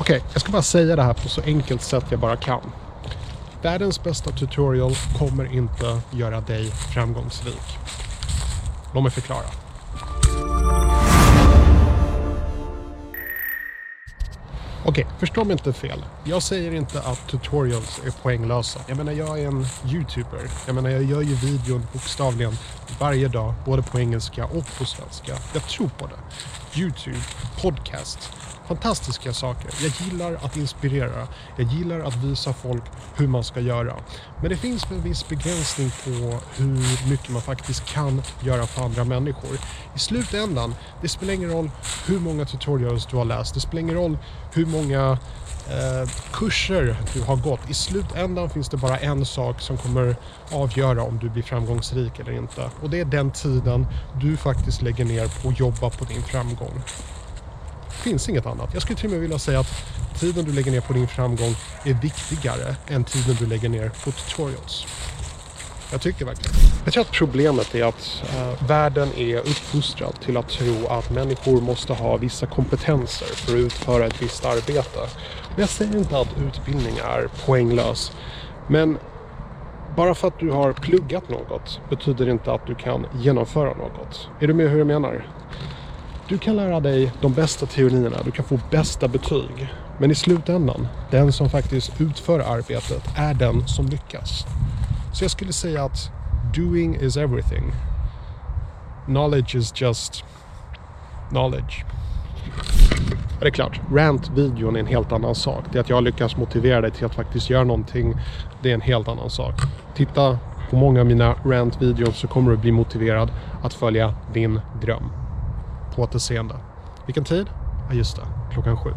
Okej, jag ska bara säga det här på så enkelt sätt jag bara kan. Världens bästa tutorial kommer inte göra dig framgångsrik. Låt mig förklara. Okej, förstå mig inte fel. Jag säger inte att tutorials är poänglösa. Jag menar, jag är en YouTuber. Jag menar, jag gör ju videon bokstavligen varje dag, både på engelska och på svenska. Jag tror på det. YouTube, podcast, fantastiska saker. Jag gillar att inspirera. Jag gillar att visa folk hur man ska göra. Men det finns en viss begränsning på hur mycket man faktiskt kan göra för andra människor. I slutändan, det spelar ingen roll hur många tutorials du har läst. Det spelar ingen roll hur många eh, kurser du har gått. I slutändan finns det bara en sak som kommer avgöra om du blir framgångsrik eller inte. Och det är den tiden du faktiskt lägger ner på att jobba på din framgång. Det finns inget annat. Jag skulle till och med vilja säga att tiden du lägger ner på din framgång är viktigare än tiden du lägger ner på tutorials. Jag tycker verkligen. Jag tror att problemet är att eh, världen är uppfostrad till att tro att människor måste ha vissa kompetenser för att utföra ett visst arbete. Men jag säger inte att utbildning är poänglös. Men bara för att du har pluggat något betyder det inte att du kan genomföra något. Är du med hur jag menar? Du kan lära dig de bästa teorierna, du kan få bästa betyg. Men i slutändan, den som faktiskt utför arbetet är den som lyckas. Så jag skulle säga att doing is everything. Knowledge is just knowledge. Det är klart, rant-videon är en helt annan sak. Det att jag lyckas motivera dig till att faktiskt göra någonting, det är en helt annan sak. Titta på många av mina rant-videos så kommer du bli motiverad att följa din dröm. På återseende. Vilken tid? Ja, just det. Klockan sju.